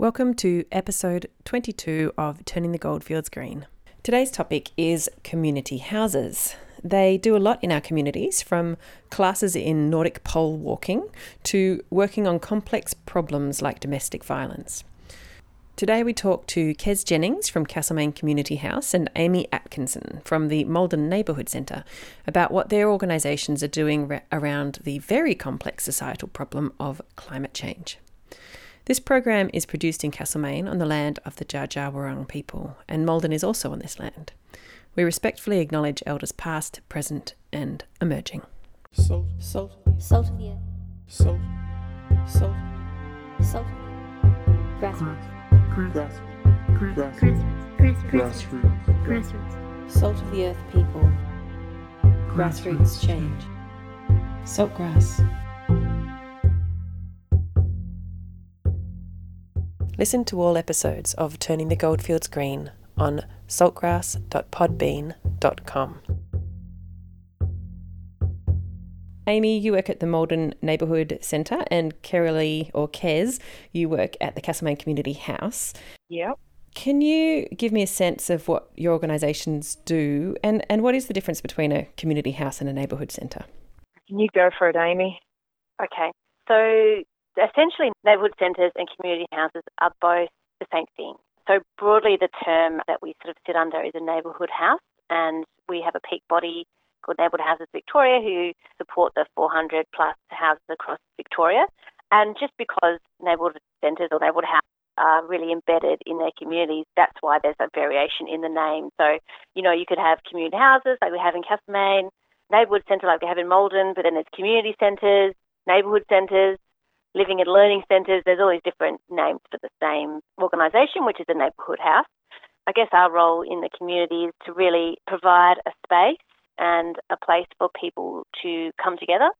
Welcome to episode 22 of Turning the Goldfields Green. Today's topic is community houses. They do a lot in our communities, from classes in Nordic pole walking to working on complex problems like domestic violence. Today we talk to Kez Jennings from Castlemaine Community House and Amy Atkinson from the Maldon Neighbourhood Centre about what their organisations are doing re- around the very complex societal problem of climate change. This program is produced in Castlemaine on the land of the Dja Dja people, and Maldon is also on this land. We respectfully acknowledge elders past, present, and emerging. Salt, salt, Salt of the earth. salt, salt, Salt. Grassroots. grass, grass, Grassroots. grassroots, Grassroots. Salt of the earth people. Grassroots change. Saltgrass. Listen to all episodes of Turning the Goldfields Green on saltgrass.podbean.com. Amy, you work at the Maldon Neighbourhood Centre, and Kerry or Kez, you work at the Castlemaine Community House. Yep. Can you give me a sense of what your organisations do and, and what is the difference between a community house and a neighbourhood centre? Can you go for it, Amy? Okay, so essentially, neighbourhood centres and community houses are both the same thing. So broadly, the term that we sort of sit under is a neighbourhood house, and we have a peak body called Neighbourhood Houses Victoria who support the 400 plus houses across Victoria. And just because neighbourhood centres or neighbourhood houses are really embedded in their communities, that's why there's a variation in the name. So, you know, you could have community houses like we have in Castlemaine, neighbourhood centre like we have in Maldon, but then there's community centres, neighbourhood centres, living and learning centres. There's all these different names for the same organisation, which is a neighbourhood house. I guess our role in the community is to really provide a space and a place for people to come together,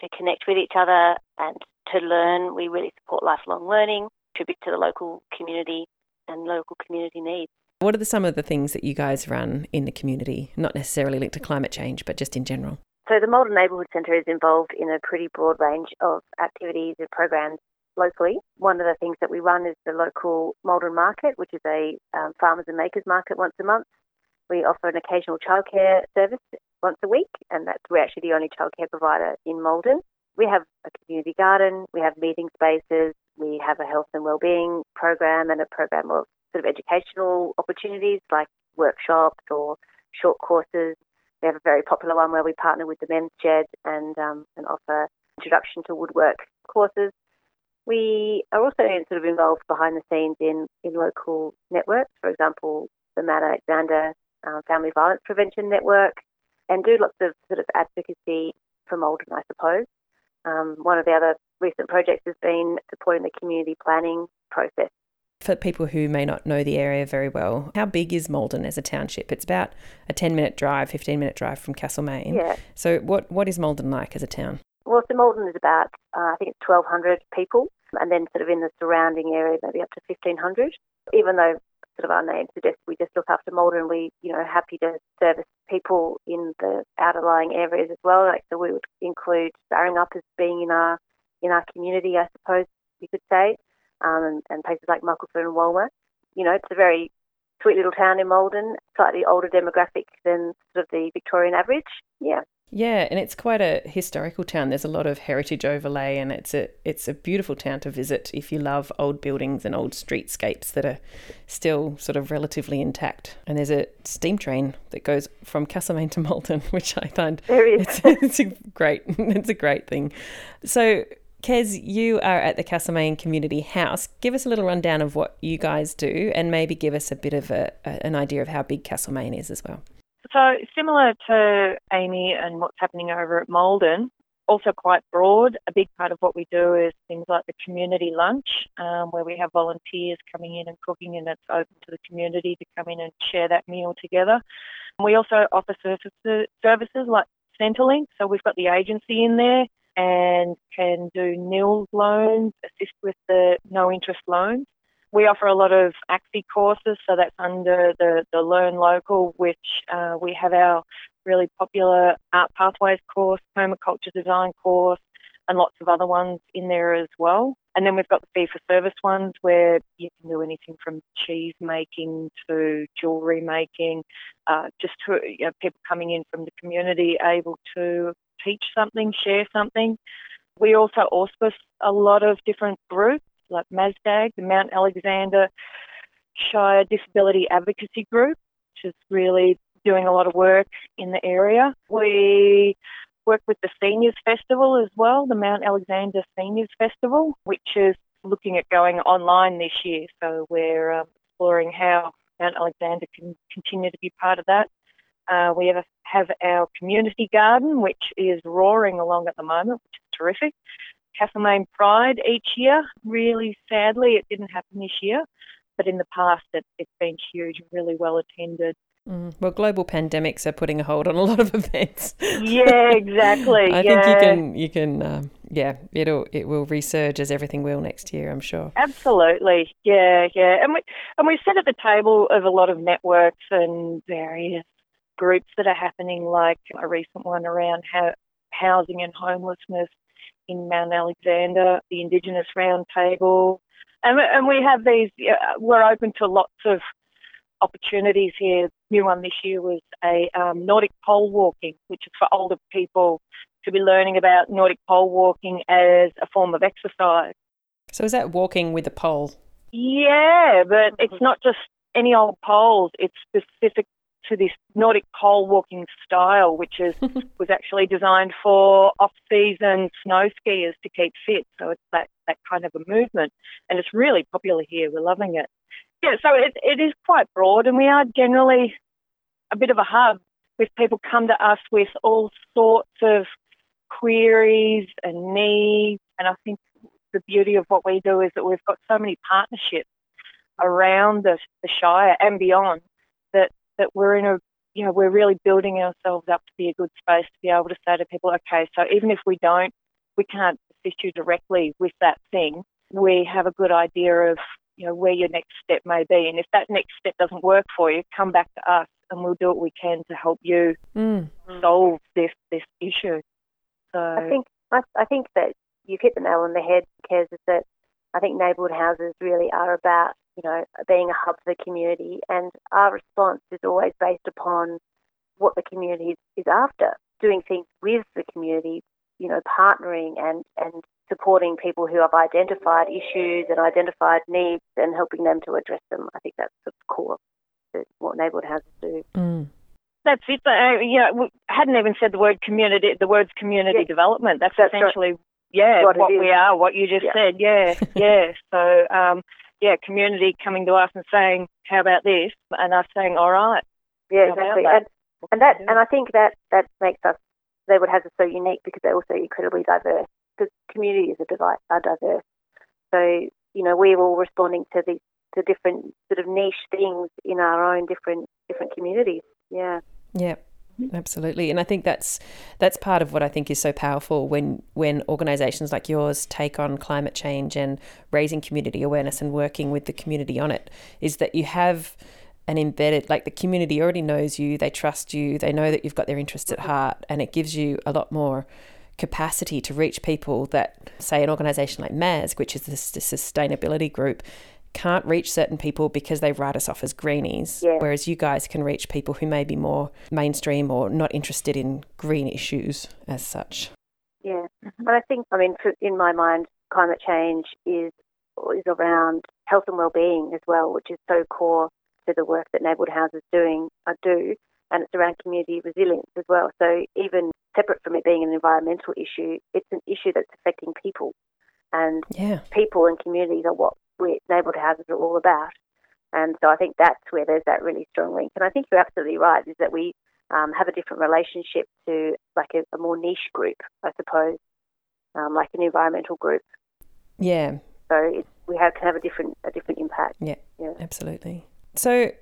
to connect with each other and to learn. We really support lifelong learning, contribute to the local community and local community needs. What are the, some of the things that you guys run in the community, not necessarily linked to climate change, but just in general? So the Maldon Neighbourhood Centre is involved in a pretty broad range of activities and programs locally. One of the things that we run is the local Maldon Market, which is a um, farmers and makers market once a month. We offer an occasional childcare service once a week, and that's we're actually the only childcare provider in Maldon. We have a community garden, we have meeting spaces, we have a health and wellbeing program and a program of sort of educational opportunities like workshops or short courses. We have a very popular one where we partner with the Men's Shed and um, and offer introduction to woodwork courses. We are also sort of involved behind the scenes in, in local networks, for example, the Mount Alexander uh, Family Violence Prevention Network, and do lots of sort of advocacy for Maldon, I suppose. Um, one of the other recent projects has been supporting the community planning process. For people who may not know the area very well, how big is Maldon as a township? It's about a 10 minute drive, 15 minute drive from Castlemaine. Yeah. So, what, what is Maldon like as a town? Well, so Maldon is about, uh, I think it's 1,200 people, and then sort of in the surrounding area, maybe up to 1,500. Even though sort of our name suggests we just look after Maldon, we, you know, happy to service people in the outer lying areas as well. Like, so we would include starting Up as being in our in our community, I suppose you could say, um, and, and places like Muckleford and Walmer. You know, it's a very sweet little town in Maldon, slightly older demographic than sort of the Victorian average. Yeah. Yeah, and it's quite a historical town. There's a lot of heritage overlay, and it's a it's a beautiful town to visit if you love old buildings and old streetscapes that are still sort of relatively intact. And there's a steam train that goes from Castlemaine to Maldon, which I find There is. it's, it's a great it's a great thing. So. Kez, you are at the Castlemaine Community House. Give us a little rundown of what you guys do and maybe give us a bit of a, a, an idea of how big Castlemaine is as well. So similar to Amy and what's happening over at Maldon, also quite broad. A big part of what we do is things like the community lunch, um, where we have volunteers coming in and cooking, and it's open to the community to come in and share that meal together. We also offer services, services like Centrelink, so we've got the agency in there and can do nil loans, assist with the no interest loans. We offer a lot of ACFE courses, so that's under the, the Learn Local, which uh, we have our really popular Art Pathways course, Permaculture Design course. and lots of other ones in there as well. And then we've got the fee for service ones where you can do anything from cheese making to jewellery making, uh, just to you know, people coming in from the community able to teach something, share something. We also auspice a lot of different groups like MASDAG, the Mount Alexander Shire Disability Advocacy Group, which is really doing a lot of work in the area. We work with the Seniors Festival as well, the Mount Alexander Seniors Festival, which is looking at going online this year. So we're um, exploring how Mount Alexander can continue to be part of that. Uh, we have, have our community garden, which is roaring along at the moment, which is terrific. Castlemaine Pride each year. Really sadly, it didn't happen this year, but in the past, it, it's been huge, really well attended. Mm. Well, global pandemics are putting a hold on a lot of events. Yeah, exactly. I yeah. think you can, you can, um, yeah, it'll, it will resurge as everything will next year. I'm sure. Absolutely, yeah, yeah, and we and we sit at the table of a lot of networks and various groups that are happening, like a recent one around how housing and homelessness in Mount Alexander, the Indigenous Roundtable, and and we have these. Uh, we're open to lots of opportunities here. New one this year was a um, Nordic pole walking, which is for older people to be learning about Nordic pole walking as a form of exercise. So is that walking with a pole? Yeah, but it's not just any old poles. It's specific to this Nordic pole walking style, which is was actually designed for off-season snow skiers to keep fit. So it's that that kind of a movement, and it's really popular here. We're loving it. Yeah, so it, it is quite broad, and we are generally a bit of a hub with people come to us with all sorts of queries and needs. And I think the beauty of what we do is that we've got so many partnerships around the, the Shire and beyond that, that we're in a, you know, we're really building ourselves up to be a good space to be able to say to people, okay, so even if we don't, we can't assist you directly with that thing, we have a good idea of, you know, where your next step may be. And if that next step doesn't work for you, come back to us and we'll do what we can to help you Mm. solve this this issue. So I think I, I think that you've hit the nail on the head, Kez, is that I think neighbourhood houses really are about, you know, being a hub for the community and our response is always based upon what the community is, is after, doing things with the community, you know, partnering and, and supporting people who have identified issues and identified needs and helping them to address them. I think that's the core of what neighbourhood houses do. Mm. that's it. Uh, you know, we hadn't even said the word community. The words community Yeah. development. That's, That's right. essentially yeah What what, we are. What you just Yeah. said. Yeah, yeah. So um, yeah, community coming to us and saying, "How about this?" and us saying, "All right." Yeah, How about exactly. that? And, and that and I think that that makes us they would have us so unique because they're also incredibly diverse. Because communities are, divi- are diverse. So you know we're all responding to these to different sort of niche things in our own different different communities. Yeah. Yeah, absolutely. And I think that's that's part of what I think is so powerful when when organisations like yours take on climate change and raising community awareness and working with the community on it is that you have an embedded like the community already knows you, they trust you, they know that you've got their interests at heart, and it gives you a lot more capacity to reach people that say an organisation like MASG, which is this sustainability group, can't reach certain people because they write us off as greenies. Yeah. Whereas you guys can reach people who may be more mainstream or not interested in green issues as such. Yeah, and I think, I mean, in my mind, climate change is is around health and well-being as well, which is so core to the work that neighbourhood houses doing I do, and it's around community resilience as well. So even separate from it being an environmental issue, it's an issue that's affecting people, and Yeah. people and communities are what we, neighbourhood houses are all about. And so I think that's where there's that really strong link. And I think you're absolutely right, is that we um, have a different relationship to like a, a more niche group, I suppose, um, like an environmental group. Yeah. So it, we have, can have a different a different impact. Yeah. Yeah. Absolutely. So,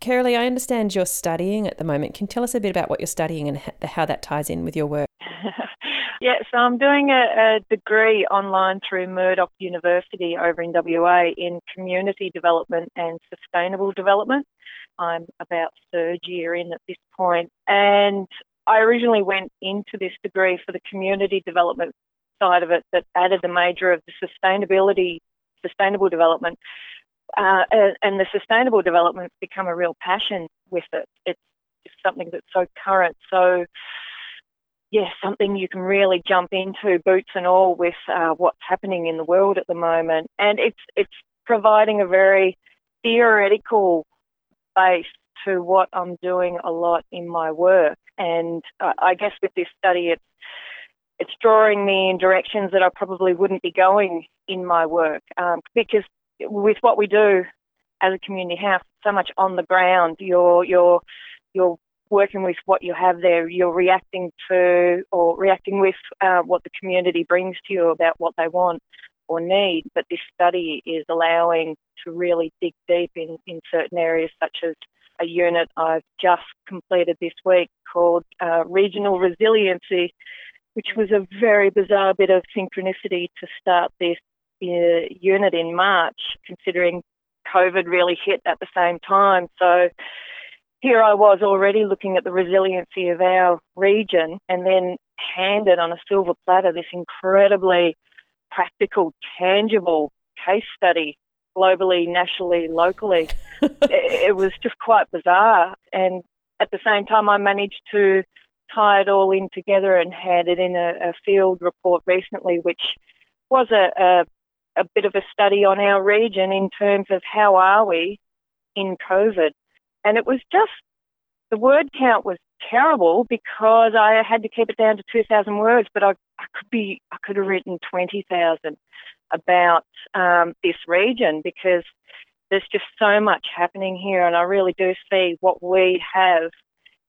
Carolee, I understand you're studying at the moment. Can you tell us a bit about what you're studying and how that ties in with your work? Yeah, so I'm doing a, a degree online through Murdoch University over in WA in community development and sustainable development. I'm about third year in at this point, and I originally went into this degree for the community development side of it that added the major of the sustainability, sustainable development. Uh, and, and the sustainable development's become a real passion with it. It's just something that's so current, so yeah, something you can really jump into, boots and all, with uh, what's happening in the world at the moment. And it's it's providing a very theoretical base to what I'm doing a lot in my work. And uh, I guess with this study, it's it's drawing me in directions that I probably wouldn't be going in my work um, because with what we do as a community house, so much on the ground. You're you're you're working with what you have there. You're reacting to or reacting with uh, what the community brings to you about what they want or need. But this study is allowing to really dig deep in, in certain areas, such as a unit I've just completed this week called uh, Regional Resiliency, which was a very bizarre bit of synchronicity to start this uh, unit in March, considering COVID really hit at the same time. So here I was already looking at the resiliency of our region and then handed on a silver platter this incredibly practical, tangible case study globally, nationally, locally. it was just quite bizarre. And at the same time, I managed to tie it all in together and had it in a, a field report recently, which was a, a, a bit of a study on our region in terms of how are we in COVID. And it was just, the word count was terrible because I had to keep it down to 2,000 words, but I, I could be, I could have written 20,000 about um, this region because there's just so much happening here, and I really do see what we have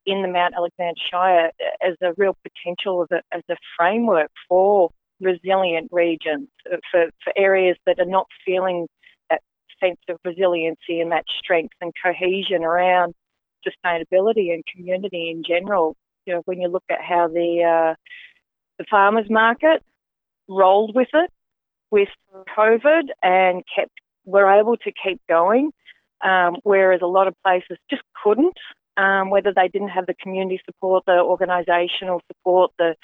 in the Mount Alexander Shire as a real potential of a, as a framework for resilient regions, uh, for, for areas that are not feeling sense of resiliency and that strength and cohesion around sustainability and community in general. You know, when you look at how the uh, the farmers market rolled with it, with COVID, and kept were able to keep going, um, whereas a lot of places just couldn't. Um, whether they didn't have the community support, the organisational support, the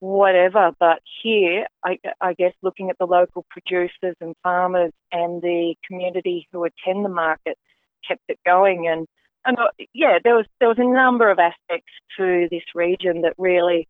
whatever. But here, I, I, guess looking at the local producers and farmers and the community who attend the market kept it going. And, and uh, yeah, there was there was a number of aspects to this region that really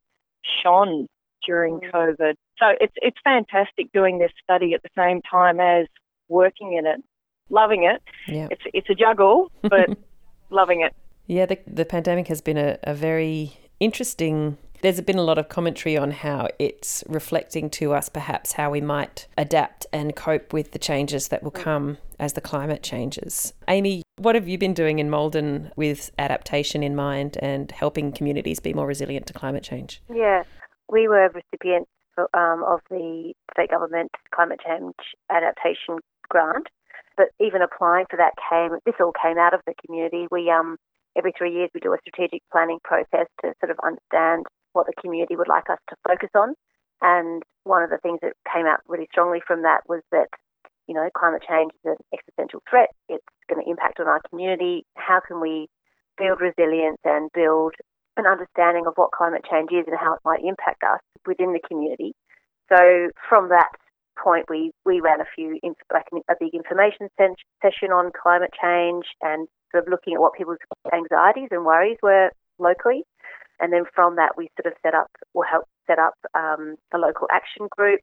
shone during mm. COVID. So it's it's fantastic doing this study at the same time as working in it, loving it. Yeah. It's it's a juggle, but loving it. Yeah, the the pandemic has been a, a very interesting there's been a lot of commentary on how it's reflecting to us perhaps how we might adapt and cope with the changes that will come as the climate changes. Amy, what have you been doing in Maldon with adaptation in mind and helping communities be more resilient to climate change? Yeah, we were recipients um, of the state government climate change adaptation grant, but even applying for that came. This all came out of the community. We um every three years we do a strategic planning process to sort of understand what the community would like us to focus on. And one of the things that came out really strongly from that was that, you know, climate change is an existential threat. It's going to impact on our community. How can we build resilience and build an understanding of what climate change is and how it might impact us within the community. So from that point, we, we ran a few, like a big information session on climate change and sort of looking at what people's anxieties and worries were locally. And then from that, we sort of set up or helped set up um, a local action group.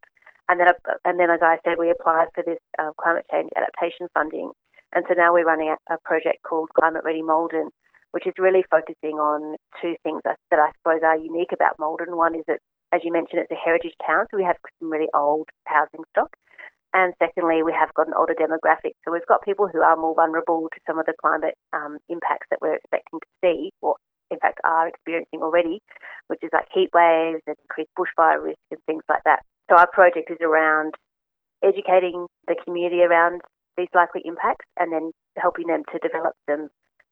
And then, and then, as I said, we applied for this uh, climate change adaptation funding. And so now we're running a, a project called Climate Ready Maldon, which is really focusing on two things that, I suppose are unique about Maldon. One is that, as you mentioned, it's a heritage town, so we have some really old housing stock. And secondly, we have got an older demographic. So we've got people who are more vulnerable to some of the climate um, impacts that we're expecting to see, or in fact are experiencing already, which is like heat waves and increased bushfire risk and things like that. So our project is around educating the community around these likely impacts and then helping them to develop some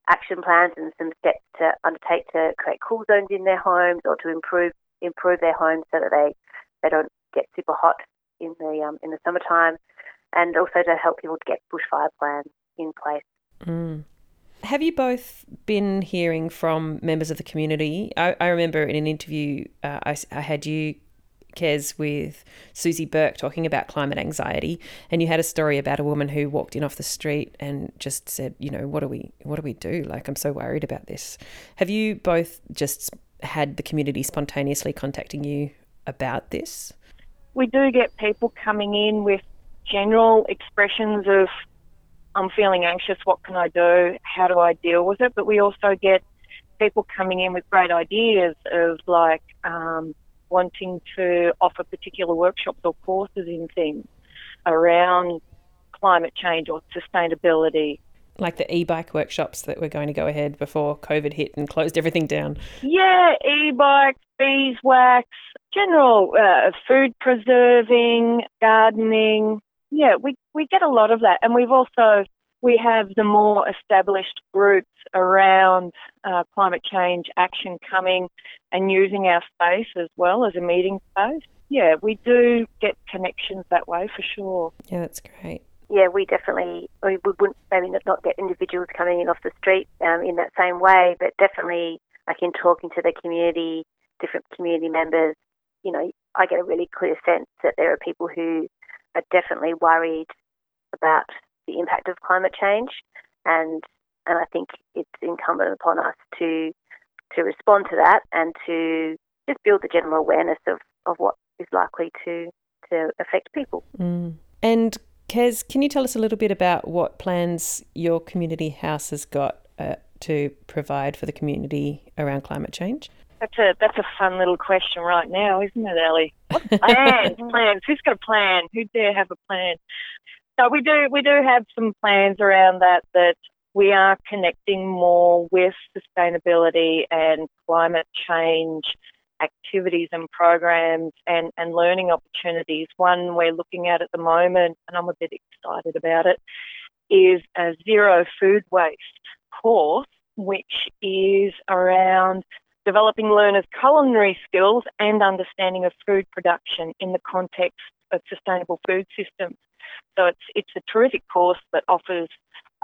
action plans and some steps to undertake to create cool zones in their homes or to improve improve their homes so that they they don't get super hot in the um, in the summertime, and also to help people get bushfire plans in place. Mm. Have you both been hearing from members of the community? I, I remember in an interview uh, I, I had you Kez with Susie Burke talking about climate anxiety, and you had a story about a woman who walked in off the street and just said, you know, what do we what do we do? Like I'm so worried about this. Have you both just had the community spontaneously contacting you about this? We do get people coming in with general expressions of I'm feeling anxious, what can I do? How do I deal with it? But we also get people coming in with great ideas of like um, wanting to offer particular workshops or courses in things around climate change or sustainability. Like the e bike workshops that were going to go ahead before COVID hit and closed everything down. Yeah, e-bikes, beeswax, general uh, food preserving, gardening. Yeah, we, we get a lot of that. And we've also, we have the more established groups around uh, climate change action coming and using our space as well as a meeting space. Yeah, we do get connections that way for sure. Yeah, that's great. Yeah, we definitely we, wouldn't maybe not, not get individuals coming in off the street um, in that same way, but definitely like in talking to the community, different community members, you know, I get a really clear sense that there are people who are definitely worried about the impact of climate change, and and I think it's incumbent upon us to to respond to that and to just build the general awareness of, of what is likely to to affect people. Mm. And Kez, can you tell us a little bit about what plans your community house has got uh, to provide for the community around climate change? That's a that's a fun little question right now, isn't it, Ellie? Plans? plans? Who's got a plan? Who dare have a plan? So we do we do have some plans around that that we are connecting more with sustainability and climate change activities and programs and, and learning opportunities. One we're looking at at the moment, and I'm a bit excited about it, is a zero food waste course, which is around developing learners' culinary skills and understanding of food production in the context of sustainable food systems. So it's it's a terrific course that offers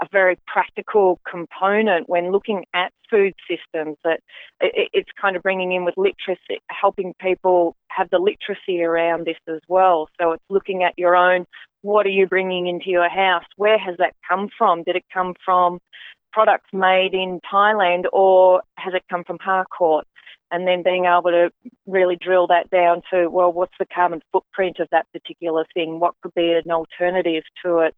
a very practical component when looking at food systems that it's kind of bringing in with literacy, helping people have the literacy around this as well. So it's looking at your own, what are you bringing into your house? Where has that come from? Did it come from products made in Thailand or has it come from Harcourt? And then being able to really drill that down to, well, what's the carbon footprint of that particular thing? What could be an alternative to it?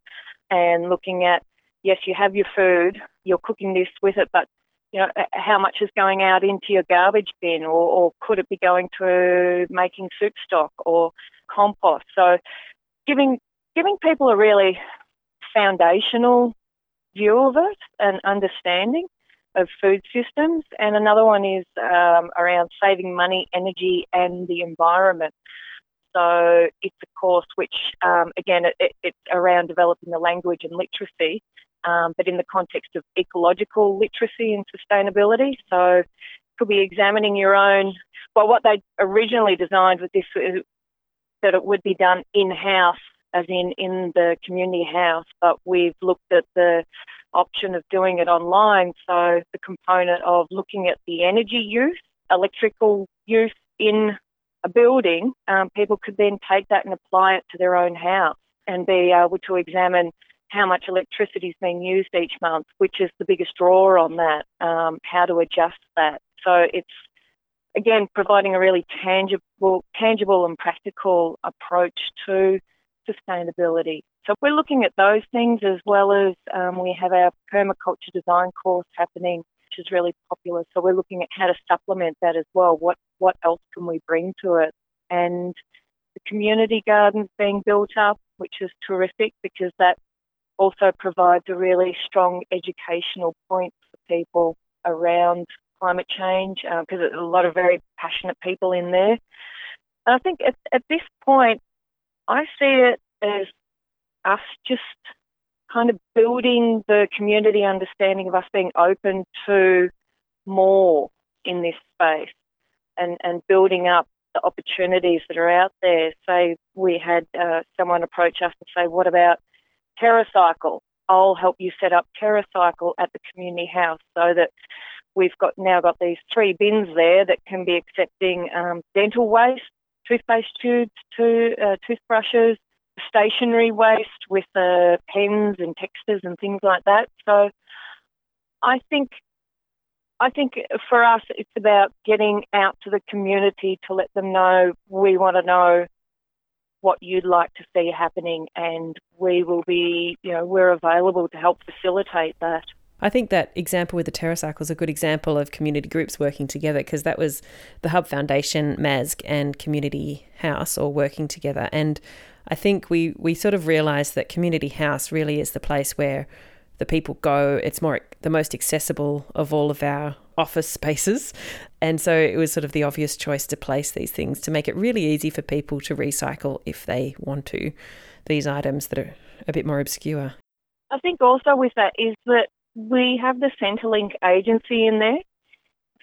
And looking at yes, you have your food, you're cooking this with it, but you know how much is going out into your garbage bin, or, or could it be going to making soup stock or compost? So, giving giving people a really foundational view of it and understanding of food systems, and another one is um, around saving money, energy, and the environment. So it's a course which, um, again, it, it, it's around developing the language and literacy um, but in the context of ecological literacy and sustainability. So could be examining your own. Well, what they originally designed with this is that it would be done in house, as in in the community house, but we've looked at the option of doing it online. So the component of looking at the energy use, electrical use in a building, um, people could then take that and apply it to their own house and be able to examine how much electricity is being used each month, which is the biggest draw on that, um, how to adjust that. So it's again providing a really tangible, tangible and practical approach to sustainability. So we're looking at those things as well as um, we have our permaculture design course happening, which is really popular. So we're looking at how to supplement that as well. What what else can we bring to it? And the community gardens being built up, which is terrific because that also provides a really strong educational point for people around climate change because uh, a lot of very passionate people in there. And I think at, at this point, I see it as us just kind of building the community understanding of us being open to more in this space and, and building up the opportunities that are out there. Say we had uh, someone approach us and say, what about TerraCycle. I'll help you set up TerraCycle at the community house so that we've got now got these three bins there that can be accepting um, dental waste toothpaste tubes to uh, toothbrushes, stationery waste with uh, pens and textures and things like that. So I think I think for us it's about getting out to the community to let them know we want to know what you'd like to see happening and we will be you know we're available to help facilitate that. I think that example with the TerraCycle is a good example of community groups working together because that was the Hub Foundation, MASG, and Community House all working together. And I think we, we sort of realised that Community House really is the place where the people go. It's more the most accessible of all of our office spaces. And so it was sort of the obvious choice to place these things to make it really easy for people to recycle if they want to, these items that are a bit more obscure. I think also with that is that we have the Centrelink agency in there.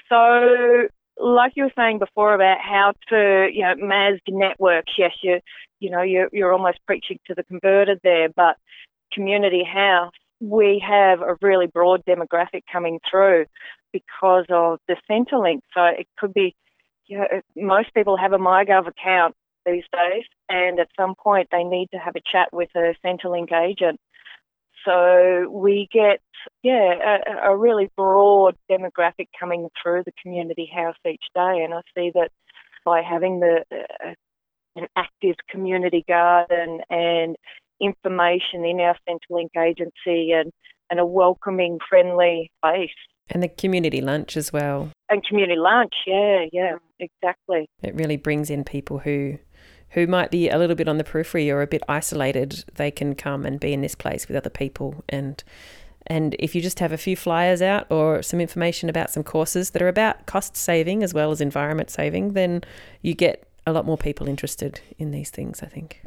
So, like you were saying before about how to, you know, MASG networks, yes, you, you know, you're, you're almost preaching to the converted there, but community house, we have a really broad demographic coming through because of the Centrelink. So it could be, you know, most people have a MyGov account these days, and at some point they need to have a chat with a Centrelink agent so we get, yeah, a, a, really broad demographic coming through the community house each day. And I see that by having the uh, an active community garden and information in our Centrelink agency and, and a welcoming, friendly place. And the community lunch as well. And community lunch, yeah, yeah, exactly. It really brings in people who who might be a little bit on the periphery or a bit isolated, they can come and be in this place with other people and and if you just have a few flyers out or some information about some courses that are about cost saving as well as environment saving, then you get a lot more people interested in these things, I think.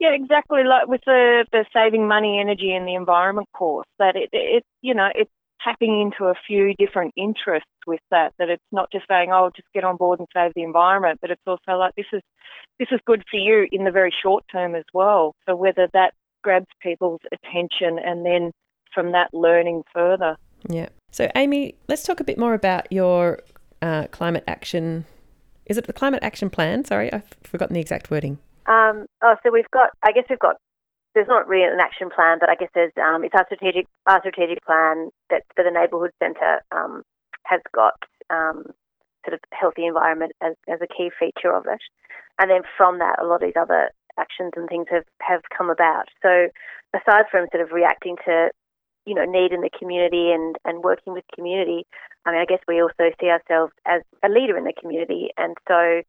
Yeah, exactly. Like with the, the saving money, energy, and the environment course, that it, it you know it tapping into a few different interests with that. That it's not just saying, "Oh, just get on board and save the environment," but it's also like this is this is good for you in the very short term as well. So whether that grabs people's attention and then from that learning further. Yeah. So Amy, let's talk a bit more about your uh, climate action. Is it the climate action plan? Sorry, I've forgotten the exact wording. Um, oh, so we've got. I guess we've got there's not really an action plan, but I guess there's um, it's our strategic our strategic plan that for the neighbourhood centre um, has got um, sort of healthy environment as, as a key feature of it, and then from that, a lot of these other actions and things have, have come about. So aside from sort of reacting to you know need in the community and and working with community, I mean I guess we also see ourselves as a leader in the community, and so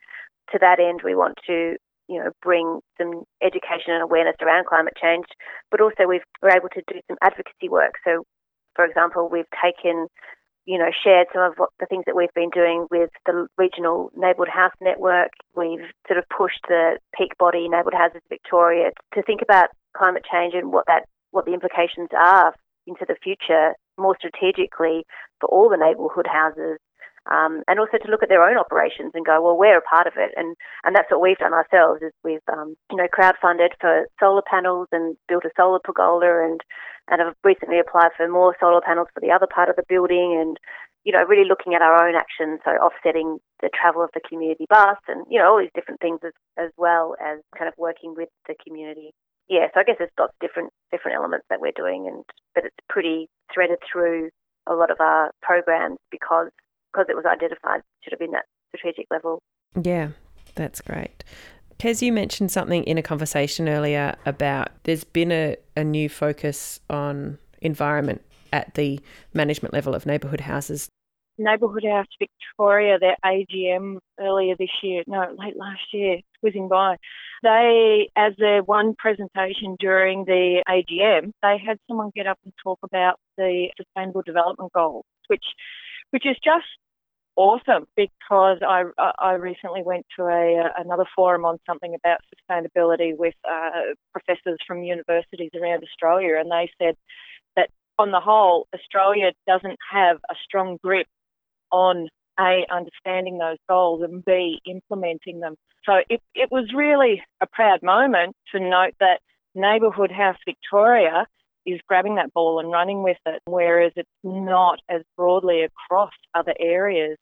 to that end, we want to you know, bring some education and awareness around climate change, but also we've, we're able to do some advocacy work. So, for example, we've taken, you know, shared some of the things that we've been doing with the regional neighbourhood house network. We've sort of pushed the peak body neighbourhood houses Victoria to think about climate change and what that what the implications are into the future more strategically for all the neighbourhood houses um, and also to look at their own operations and go, well, we're a part of it, and and that's what we've done ourselves. Is we've um, you know crowdfunded for solar panels and built a solar pergola, and and have recently applied for more solar panels for the other part of the building, and you know really looking at our own actions, so offsetting the travel of the community bus, and you know all these different things as as well as kind of working with the community. Yeah, so I guess lots of different different elements that we're doing, and but it's pretty threaded through a lot of our programs because because it was identified should have been that strategic level. Yeah, that's great. Kez, you mentioned something in a conversation earlier about there's been a, a new focus on environment at the management level of neighbourhood houses. Neighbourhood House Victoria, their AGM earlier this year, no, late last year, whizzing by. They, as their one presentation during the AGM, they had someone get up and talk about the Sustainable Development Goals, which, which is just awesome because I I recently went to a another forum on something about sustainability with uh, professors from universities around Australia, and they said that on the whole, Australia doesn't have a strong grip on a understanding those goals and b implementing them. So it it was really a proud moment to note that Neighbourhood House Victoria is grabbing that ball and running with it, whereas it's not as broadly across other areas.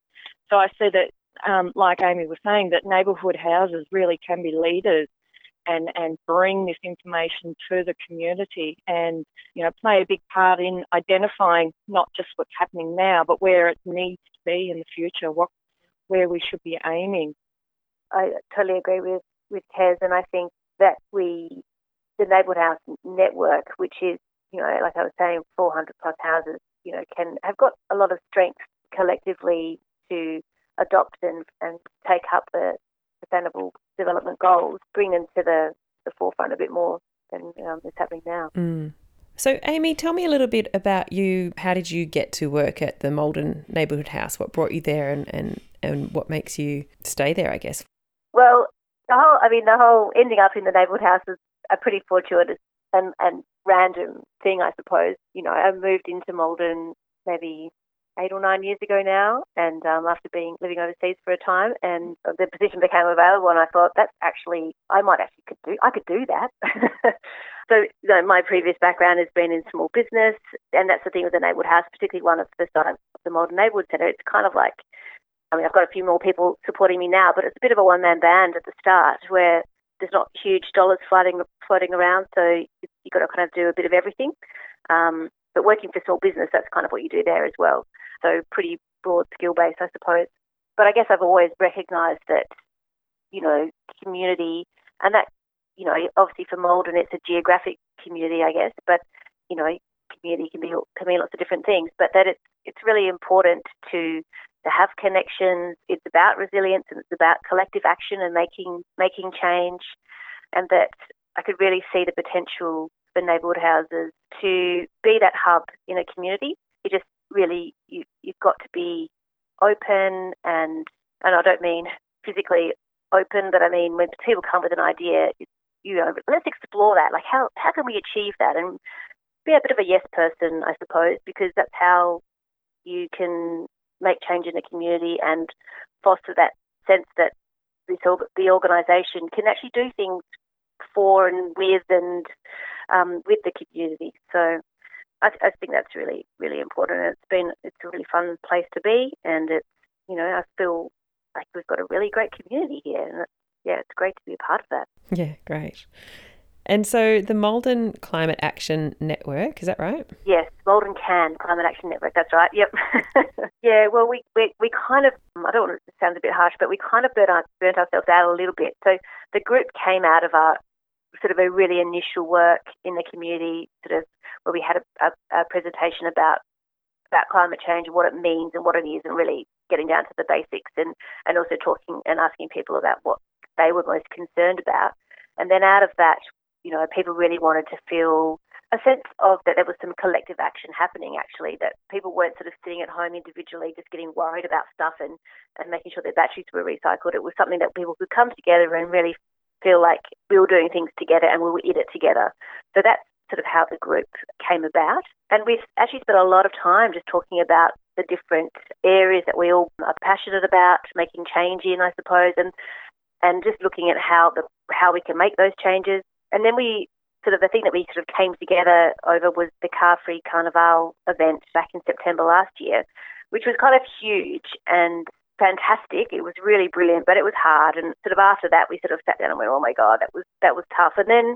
So I see that um, like Amy was saying, that neighbourhood houses really can be leaders and, and bring this information to the community and, you know, play a big part in identifying not just what's happening now, but where it needs to be in the future, what, where we should be aiming. I totally agree with, with Kez, and I think that we, the neighbourhood house network, which is, you know, like I was saying, 400 plus houses, you know, can have got a lot of strength collectively to adopt and, and take up the sustainable development goals, bring them to the, the forefront a bit more than um, is happening now. Mm. So, Amy, tell me a little bit about you. How did you get to work at the Maldon Neighbourhood House? What brought you there and, and, and what makes you stay there, I guess? Well, the whole, I mean, the whole ending up in the neighbourhood house is a pretty fortuitous and, and random thing, I suppose. You know, I moved into Maldon maybe eight or nine years ago now, and um, after being living overseas for a time, and the position became available, and I thought that's actually I might actually could do I could do that. so you know, my previous background has been in small business, and that's the thing with the Neighbourhood House, particularly one of the sites of the Maldon Neighbourhood Centre. It's kind of like I mean, I've got a few more people supporting me now, but it's a bit of a one-man band at the start where there's not huge dollars floating floating around, so you've got to kind of do a bit of everything. Um, but working for small business, that's kind of what you do there as well. So pretty broad skill base, I suppose. But I guess I've always recognised that, you know, community and that, you know, obviously for Maldon it's a geographic community, I guess, but you know, community can be can mean lots of different things. But that it's it's really important to to have connections. It's about resilience and it's about collective action and making making change, and that I could really see the potential for neighbourhood houses to be that hub in a community. You just really you you've got to be open and and I don't mean physically open, but I mean when people come with an idea, you know, let's explore that. Like how how can we achieve that and be a bit of a yes person, I suppose, because that's how you can make change in the community and foster that sense that this the organisation can actually do things for and with and um, with the community. So I, I, think that's really really important. And it's been it's a really fun place to be, and it's you know I feel like we've got a really great community here, and it's, yeah, it's great to be a part of that. Yeah, great. And so the Maldon Climate Action Network, is that right? Yes, Maldon Can Climate Action Network, that's right, yep. yeah, well, we, we, we kind of, I don't want to, it sounds a bit harsh, but we kind of burnt, our, burnt ourselves out a little bit. So the group came out of our sort of a really initial work in the community, sort of where we had a, a, a presentation about about climate change and what it means and what it is and really getting down to the basics and, and also talking and asking people about what they were most concerned about. And then out of that, you know, people really wanted to feel a sense of that there was some collective action happening actually, that people weren't sort of sitting at home individually just getting worried about stuff and, and making sure their batteries were recycled. It was something that people could come together and really feel like we were doing things together and we were in it together. So that's sort of how the group came about. And we've actually spent a lot of time just talking about the different areas that we all are passionate about, making change in, I suppose, and and just looking at how the how we can make those changes and then we sort of the thing that we sort of came together over was the Car Free Carnival event back in September last year, which was kind of huge and fantastic. It was really brilliant, but it was hard. And sort of after that, we sort of sat down and went, "Oh my god, that was that was tough." And then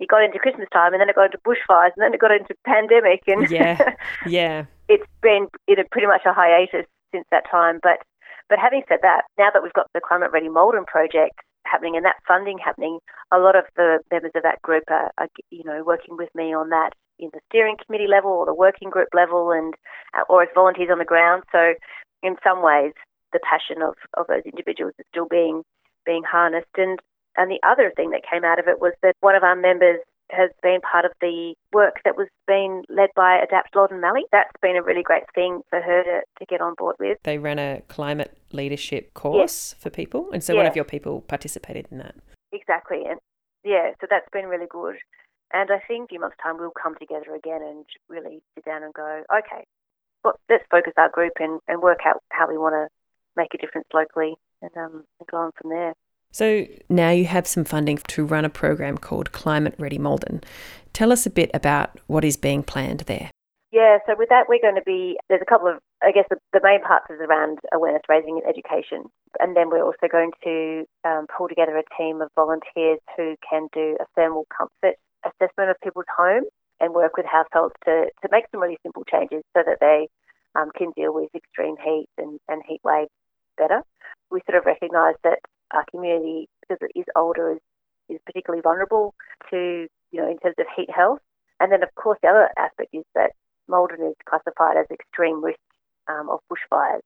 it got into Christmas time, and then it got into bushfires, and then it got into pandemic, and yeah, yeah, it's been in a pretty much a hiatus since that time. But but having said that, now that we've got the Climate Ready Maldon project, happening and that funding happening, a lot of the members of that group are, are, you know, working with me on that in the steering committee level or the working group level and uh, or as volunteers on the ground. So in some ways, the passion of, of those individuals is still being being harnessed. And and the other thing that came out of it was that one of our members has been part of the work that was being led by Adapt Loddon Mallee. That's been a really great thing for her to, to get on board with. They ran a climate leadership course yes. for people, and so yeah. one of your people participated in that. Exactly, and yeah, so that's been really good. And I think in a few months' time we'll come together again and really sit down and go, okay, well, let's focus our group and, and work out how we want to make a difference locally and, um, and go on from there. So now you have some funding to run a program called Climate Ready Maldon. Tell us a bit about what is being planned there. Yeah, so with that, we're going to be, there's a couple of, I guess the, the main parts is around awareness raising and education. And then we're also going to um, pull together a team of volunteers who can do a thermal comfort assessment of people's homes and work with households to, to make some really simple changes so that they um, can deal with extreme heat and, and heat waves better. We sort of recognise that our community, because it is older, is, is particularly vulnerable to, you know, in terms of heat health. And then, of course, the other aspect is that Maldon is classified as extreme risk um, of bushfires.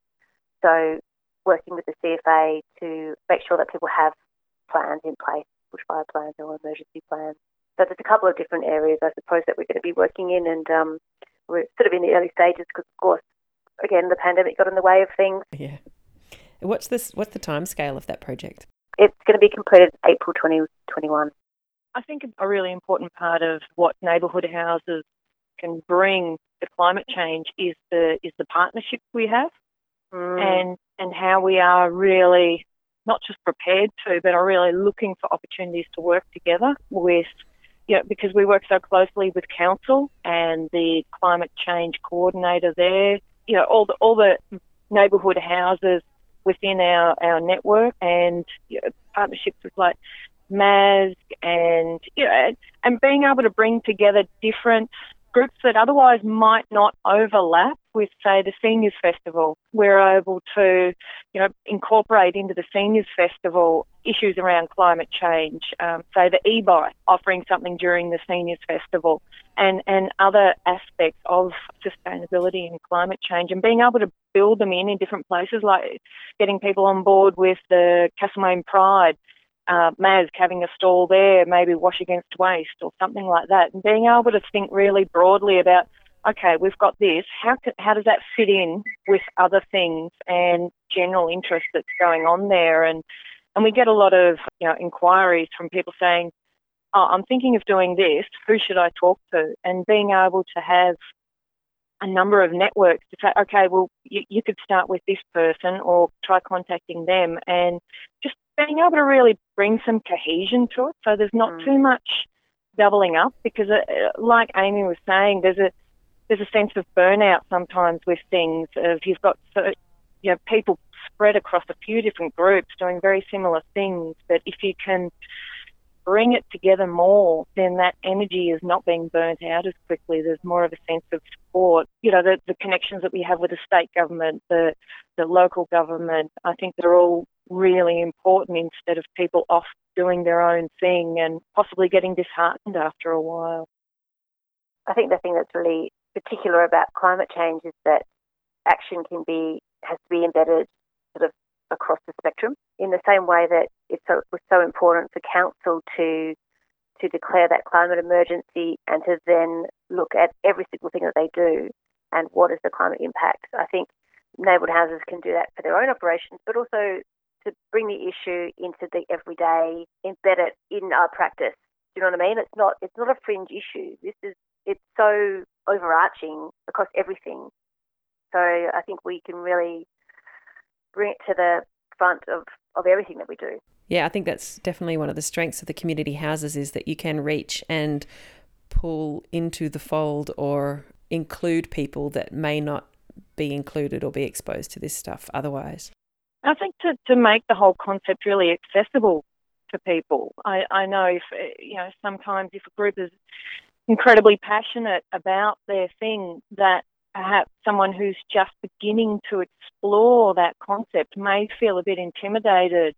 So, working with the CFA to make sure that people have plans in place, bushfire plans or emergency plans. So, there's a couple of different areas, I suppose, that we're going to be working in, and um, we're sort of in the early stages because, of course, again, the pandemic got in the way of things. Yeah. What's this? What's the time scale of that project? It's going to be completed April 2021. I think a really important part of what neighbourhood houses can bring to climate change is the is the partnerships we have Mm. and and how we are really not just prepared to, but are really looking for opportunities to work together with, you know, because we work so closely with council and the climate change coordinator there. You know, all the all the neighbourhood houses within our our network and you know, partnerships with like MAS and you know, and being able to bring together different groups that otherwise might not overlap with, say, the Seniors Festival. We're able to, you know, incorporate into the Seniors Festival issues around climate change, um, say the e-bike, offering something during the Seniors Festival, and, and other aspects of sustainability and climate change, and being able to build them in in different places, like getting people on board with the Castlemaine Pride, uh, MAS having a stall there, maybe wash against waste or something like that, and being able to think really broadly about, okay, we've got this. How can, how does that fit in with other things and general interest that's going on there? And and we get a lot of you know inquiries from people saying, oh, I'm thinking of doing this. Who should I talk to? And being able to have a number of networks to say, okay, well, you, you could start with this person or try contacting them and just being able to really bring some cohesion to it so there's not Mm. too much doubling up because uh, like Amy was saying there's a there's a sense of burnout sometimes with things of you've got so you know people spread across a few different groups doing very similar things but if you can bring it together more, then that energy is not being burnt out as quickly. There's more of a sense of support. You know, the, the connections that we have with the state government, the the local government, I think they're all really important instead of people off doing their own thing and possibly getting disheartened after a while. I think the thing that's really particular about climate change is that action can be has to be embedded sort of across the spectrum in the same way that it was so important for council to to declare that climate emergency and to then look at every single thing that they do and what is the climate impact. I think neighbourhood houses can do that for their own operations, but also bring the issue into the everyday, embed it in our practice. Do you know what I mean? It's not it's not a fringe issue. This is it's so overarching across everything. So I think we can really bring it to the front of, of everything that we do. Yeah, I think that's definitely one of the strengths of the community houses is that you can reach and pull into the fold or include people that may not be included or be exposed to this stuff otherwise. I think to, to make the whole concept really accessible to people. I, I know if uh, you know sometimes if a group is incredibly passionate about their thing, that perhaps someone who's just beginning to explore that concept may feel a bit intimidated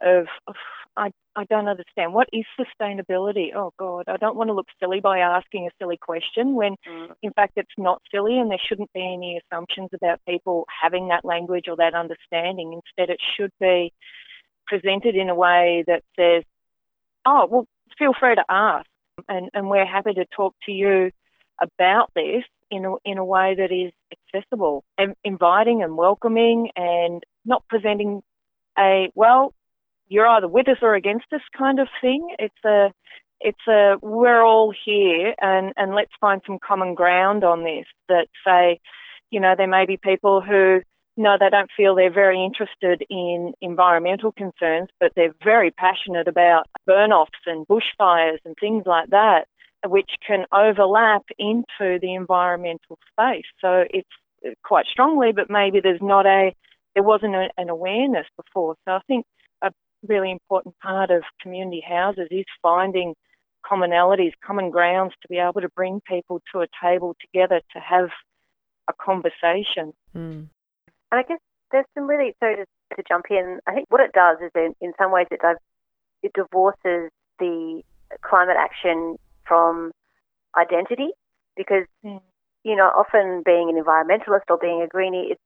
of, of I, I don't understand what is sustainability. Oh God, I don't want to look silly by asking a silly question when mm. in fact it's not silly and there shouldn't be any assumptions about people having that language or that understanding. Instead it should be presented in a way that says, Oh, well feel free to ask and, and we're happy to talk to you about this in a, in a way that is accessible and inviting and welcoming and not presenting a well you're either with us or against us kind of thing it's a it's a we're all here and and let's find some common ground on this that say you know there may be people who no they don't feel they're very interested in environmental concerns but they're very passionate about burn offs and bushfires and things like that which can overlap into the environmental space. So it's quite strongly, but maybe there's not a, there wasn't a, an awareness before. So I think really important part of community houses is finding commonalities, common grounds to be able to bring people to a table together to have a conversation. Mm. And I guess there's some really so to, to jump in. I think what it does is in, in some ways it does it divorces the climate action from identity because Mm. you know often being an environmentalist or being a greenie it's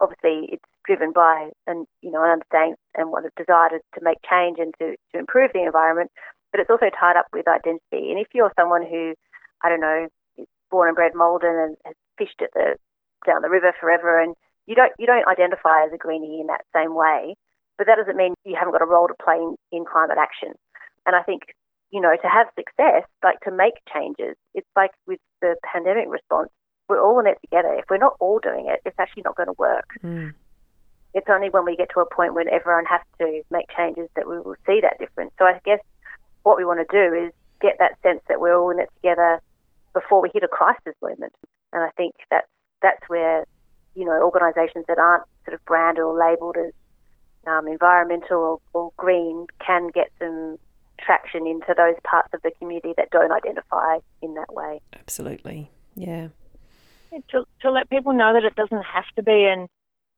obviously it's driven by and you know an understanding and what a desire to, to make change and to, to improve the environment but it's also tied up with identity and if you're someone who I don't know is born and bred Maldon and has fished at the down the river forever and you don't you don't identify as a greenie in that same way but that doesn't mean you haven't got a role to play in, in climate action and I think you know, to have success, like to make changes, it's like with the pandemic response, we're all in it together. If we're not all doing it, it's actually not going to work. Mm. It's only when we get to a point when everyone has to make changes that we will see that difference. So I guess what we want to do is get that sense that we're all in it together before we hit a crisis moment. And I think that's that's where you know organisations that aren't sort of branded or labelled as um, environmental or, or green can get some traction into those parts of the community that don't identify in that way. Absolutely. Yeah. To, to let people know that it doesn't have to be an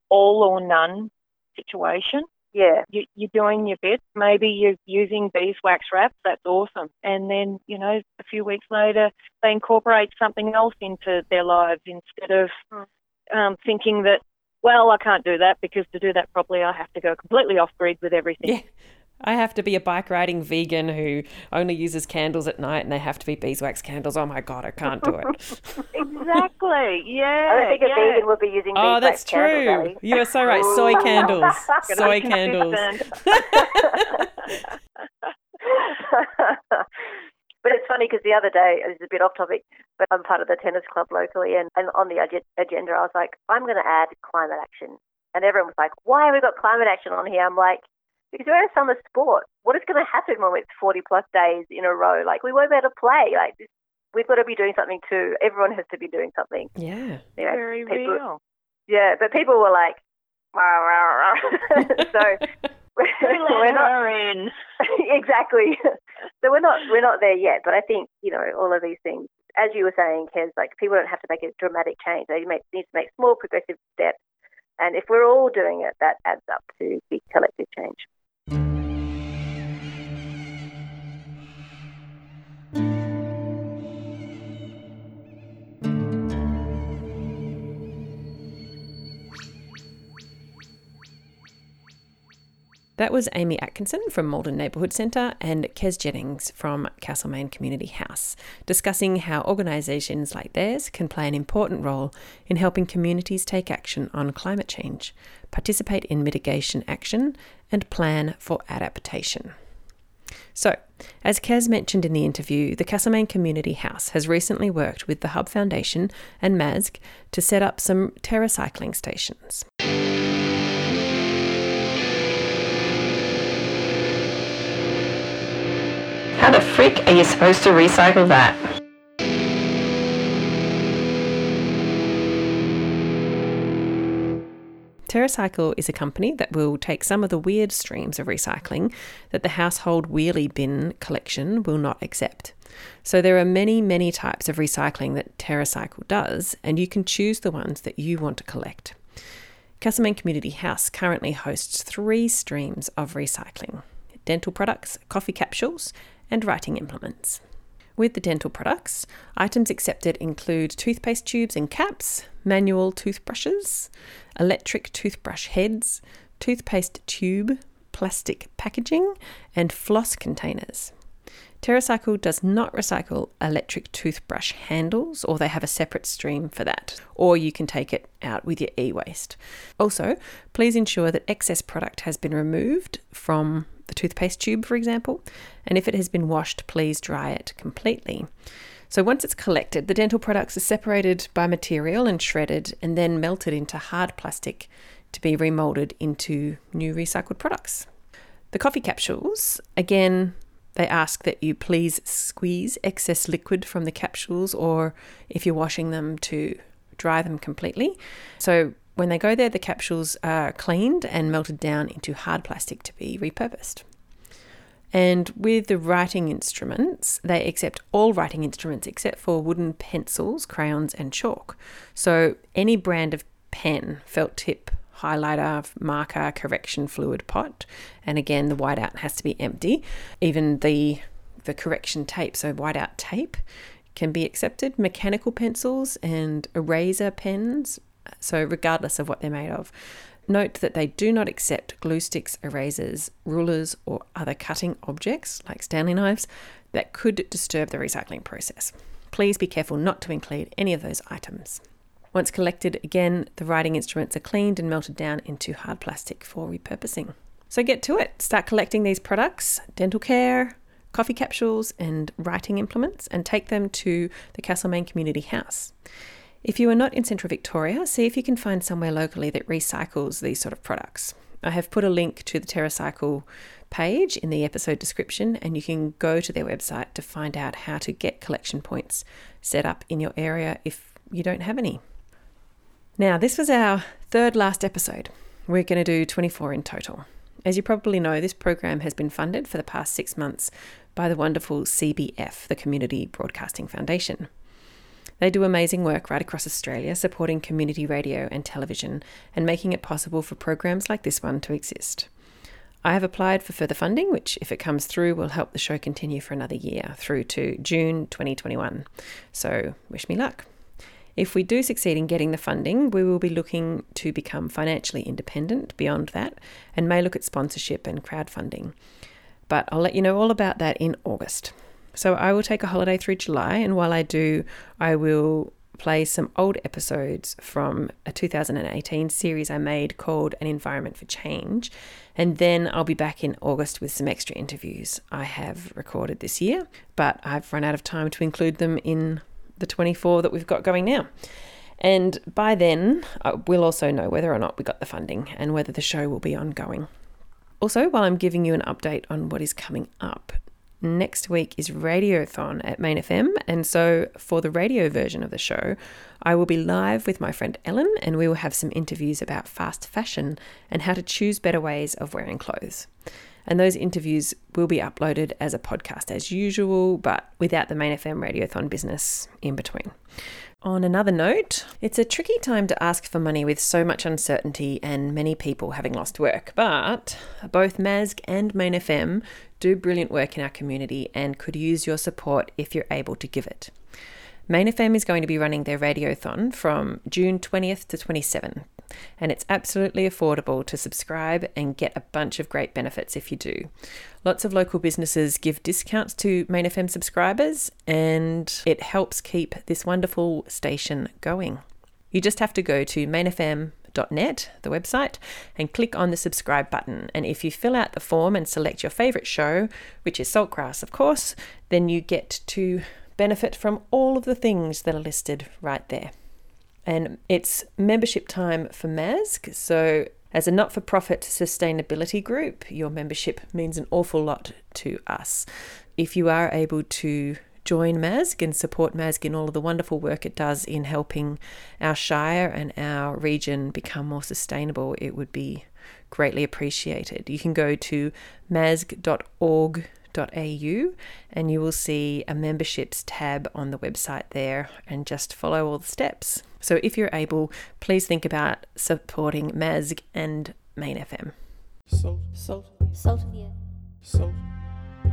all or none situation. Yeah, You, you're doing your bit. Maybe you're using beeswax wraps. That's awesome. And then, you know, a few weeks later, they incorporate something else into their lives instead of um, thinking that, well, I can't do that because to do that properly, I have to go completely off grid with everything. Yeah. I have to be a bike riding vegan who only uses candles at night and they have to be beeswax candles. Oh my God, I can't do it. Exactly. Yeah. I don't think a vegan would be using oh, that's candles, true. Ali. You are so right. Soy candles. Soy candles. but it's funny because the other day, it's a bit off topic, but I'm part of the tennis club locally, and, and on the agenda, I was like, I'm going to add climate action. And everyone was like, why have we got climate action on here? I'm like, because we're a summer sport. What is going to happen when it's 40 plus days in a row? Like, we won't be able to play. Like, this, we've got to be doing something too. Everyone has to be doing something. Yeah. You know, Very people- real. Yeah, but people were like, "Rah, rah, rah." so we're, we're not We're in. exactly. so we're not we're not there yet. But I think you know all of these things, as you were saying, Kez, like people don't have to make a dramatic change. They make, need to make small progressive steps. And if we're all doing it, that adds up to big collective change. That was Amy Atkinson from Maldon Neighbourhood Centre and Kez Jennings from Castlemaine Community House, discussing how organisations like theirs can play an important role in helping communities take action on climate change, participate in mitigation action, and plan for adaptation. So, as Kez mentioned in the interview, the Castlemaine Community House has recently worked with the Hub Foundation and MASG to set up some TerraCycling stations. How the frick are you supposed to recycle that? TerraCycle is a company that will take some of the weird streams of recycling that the household wheelie bin collection will not accept. So there are many, many types of recycling that TerraCycle does, and you can choose the ones that you want to collect. Castlemaine Community House currently hosts three streams of recycling dental products, coffee capsules, and writing implements. With the dental products, items accepted include toothpaste tubes and caps, manual toothbrushes, electric toothbrush heads, toothpaste tube, plastic packaging, and floss containers. TerraCycle does not recycle electric toothbrush handles, or they have a separate stream for that, or you can take it out with your e waste. Also, please ensure that excess product has been removed from the toothpaste tube, for example, and if it has been washed, please dry it completely. So, once it's collected, the dental products are separated by material and shredded and then melted into hard plastic to be remolded into new recycled products. The coffee capsules, again, They ask that you please squeeze excess liquid from the capsules or if you're washing them to dry them completely. So when they go there, the capsules are cleaned and melted down into hard plastic to be repurposed. And with the writing instruments, they accept all writing instruments except for wooden pencils, crayons, and chalk. So any brand of pen, felt tip, highlighter, marker, correction fluid pot, and again the whiteout has to be empty. Even the the correction tape, so whiteout tape, can be accepted. Mechanical pencils and eraser pens, so regardless of what they're made of. Note that they do not accept glue sticks, erasers, rulers, or other cutting objects like Stanley knives that could disturb the recycling process. Please be careful not to include any of those items. Once collected, again, the writing instruments are cleaned and melted down into hard plastic for repurposing. So get to it. Start collecting these products dental care, coffee capsules, and writing implements and take them to the Castlemaine Community House. If you are not in Central Victoria, see if you can find somewhere locally that recycles these sort of products. I have put a link to the TerraCycle page in the episode description, and you can go to their website to find out how to get collection points set up in your area if you don't have any. Now, this was our third last episode. We're going to do 24 in total. As you probably know, this program has been funded for the past six months by the wonderful CBF, the Community Broadcasting Foundation. They do amazing work right across Australia supporting community radio and television and making it possible for programs like this one to exist. I have applied for further funding, which, if it comes through, will help the show continue for another year through to June 2021. So, wish me luck. If we do succeed in getting the funding, we will be looking to become financially independent beyond that and may look at sponsorship and crowdfunding. But I'll let you know all about that in August. So I will take a holiday through July, and while I do, I will play some old episodes from a 2018 series I made called An Environment for Change. And then I'll be back in August with some extra interviews I have recorded this year, but I've run out of time to include them in the 24 that we've got going now. And by then, uh, we'll also know whether or not we got the funding and whether the show will be ongoing. Also, while I'm giving you an update on what is coming up, next week is Radiothon at Main FM. And so, for the radio version of the show, I will be live with my friend Ellen and we will have some interviews about fast fashion and how to choose better ways of wearing clothes. And those interviews will be uploaded as a podcast as usual, but without the Main FM Radiothon business in between. On another note, it's a tricky time to ask for money with so much uncertainty and many people having lost work, but both MASG and Main FM do brilliant work in our community and could use your support if you're able to give it. Main FM is going to be running their radiothon from June 20th to 27th, and it's absolutely affordable to subscribe and get a bunch of great benefits if you do. Lots of local businesses give discounts to Main FM subscribers, and it helps keep this wonderful station going. You just have to go to mainfm.net, the website, and click on the subscribe button. And if you fill out the form and select your favourite show, which is Saltgrass, of course, then you get to benefit from all of the things that are listed right there and it's membership time for MASG. So, as a not for profit sustainability group, your membership means an awful lot to us. If you are able to join MASG and support MASG in all of the wonderful work it does in helping our Shire and our region become more sustainable, it would be greatly appreciated. You can go to masg.org au and you will see a memberships tab on the website there and just follow all the steps. So if you're able, please think about supporting MASG and Main FM. Salt, salt, Salt of the earth. salt,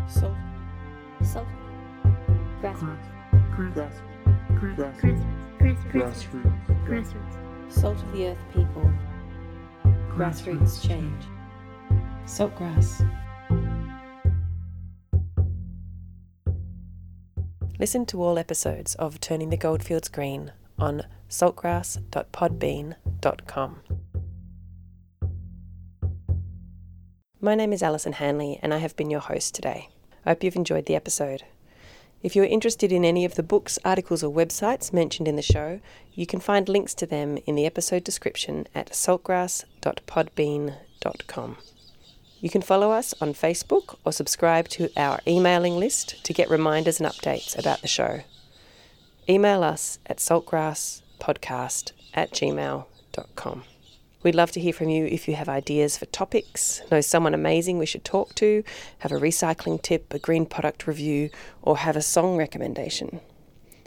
salt, Salt. Grassroots. grass, grass, Grassroots. Grassroots. grassroots, Grassroots. Salt of the earth people. Grassroots change. Saltgrass. Listen to all episodes of Turning the Goldfields Green on saltgrass.podbean.com. My name is Alison Hanley, and I have been your host today. I hope you've enjoyed the episode. If you're interested in any of the books, articles, or websites mentioned in the show, you can find links to them in the episode description at saltgrass.podbean.com. You can follow us on Facebook or subscribe to our emailing list to get reminders and updates about the show. Email us at saltgrasspodcast at gmail.com. We'd love to hear from you if you have ideas for topics, know someone amazing we should talk to, have a recycling tip, a green product review, or have a song recommendation.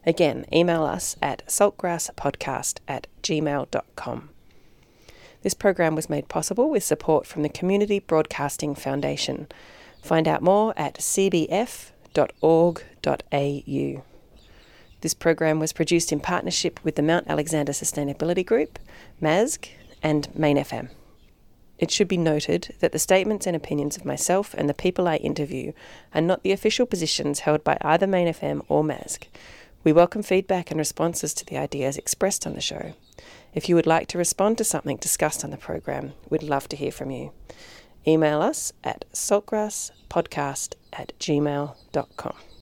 Again, email us at saltgrasspodcast at gmail.com. This program was made possible with support from the Community Broadcasting Foundation. Find out more at cbf.org.au. This program was produced in partnership with the Mount Alexander Sustainability Group, MASG, and Main FM. It should be noted that the statements and opinions of myself and the people I interview are not the official positions held by either Main FM or MASG. We welcome feedback and responses to the ideas expressed on the show. If you would like to respond to something discussed on the program, we'd love to hear from you. Email us at saltgrasspodcast at gmail.com.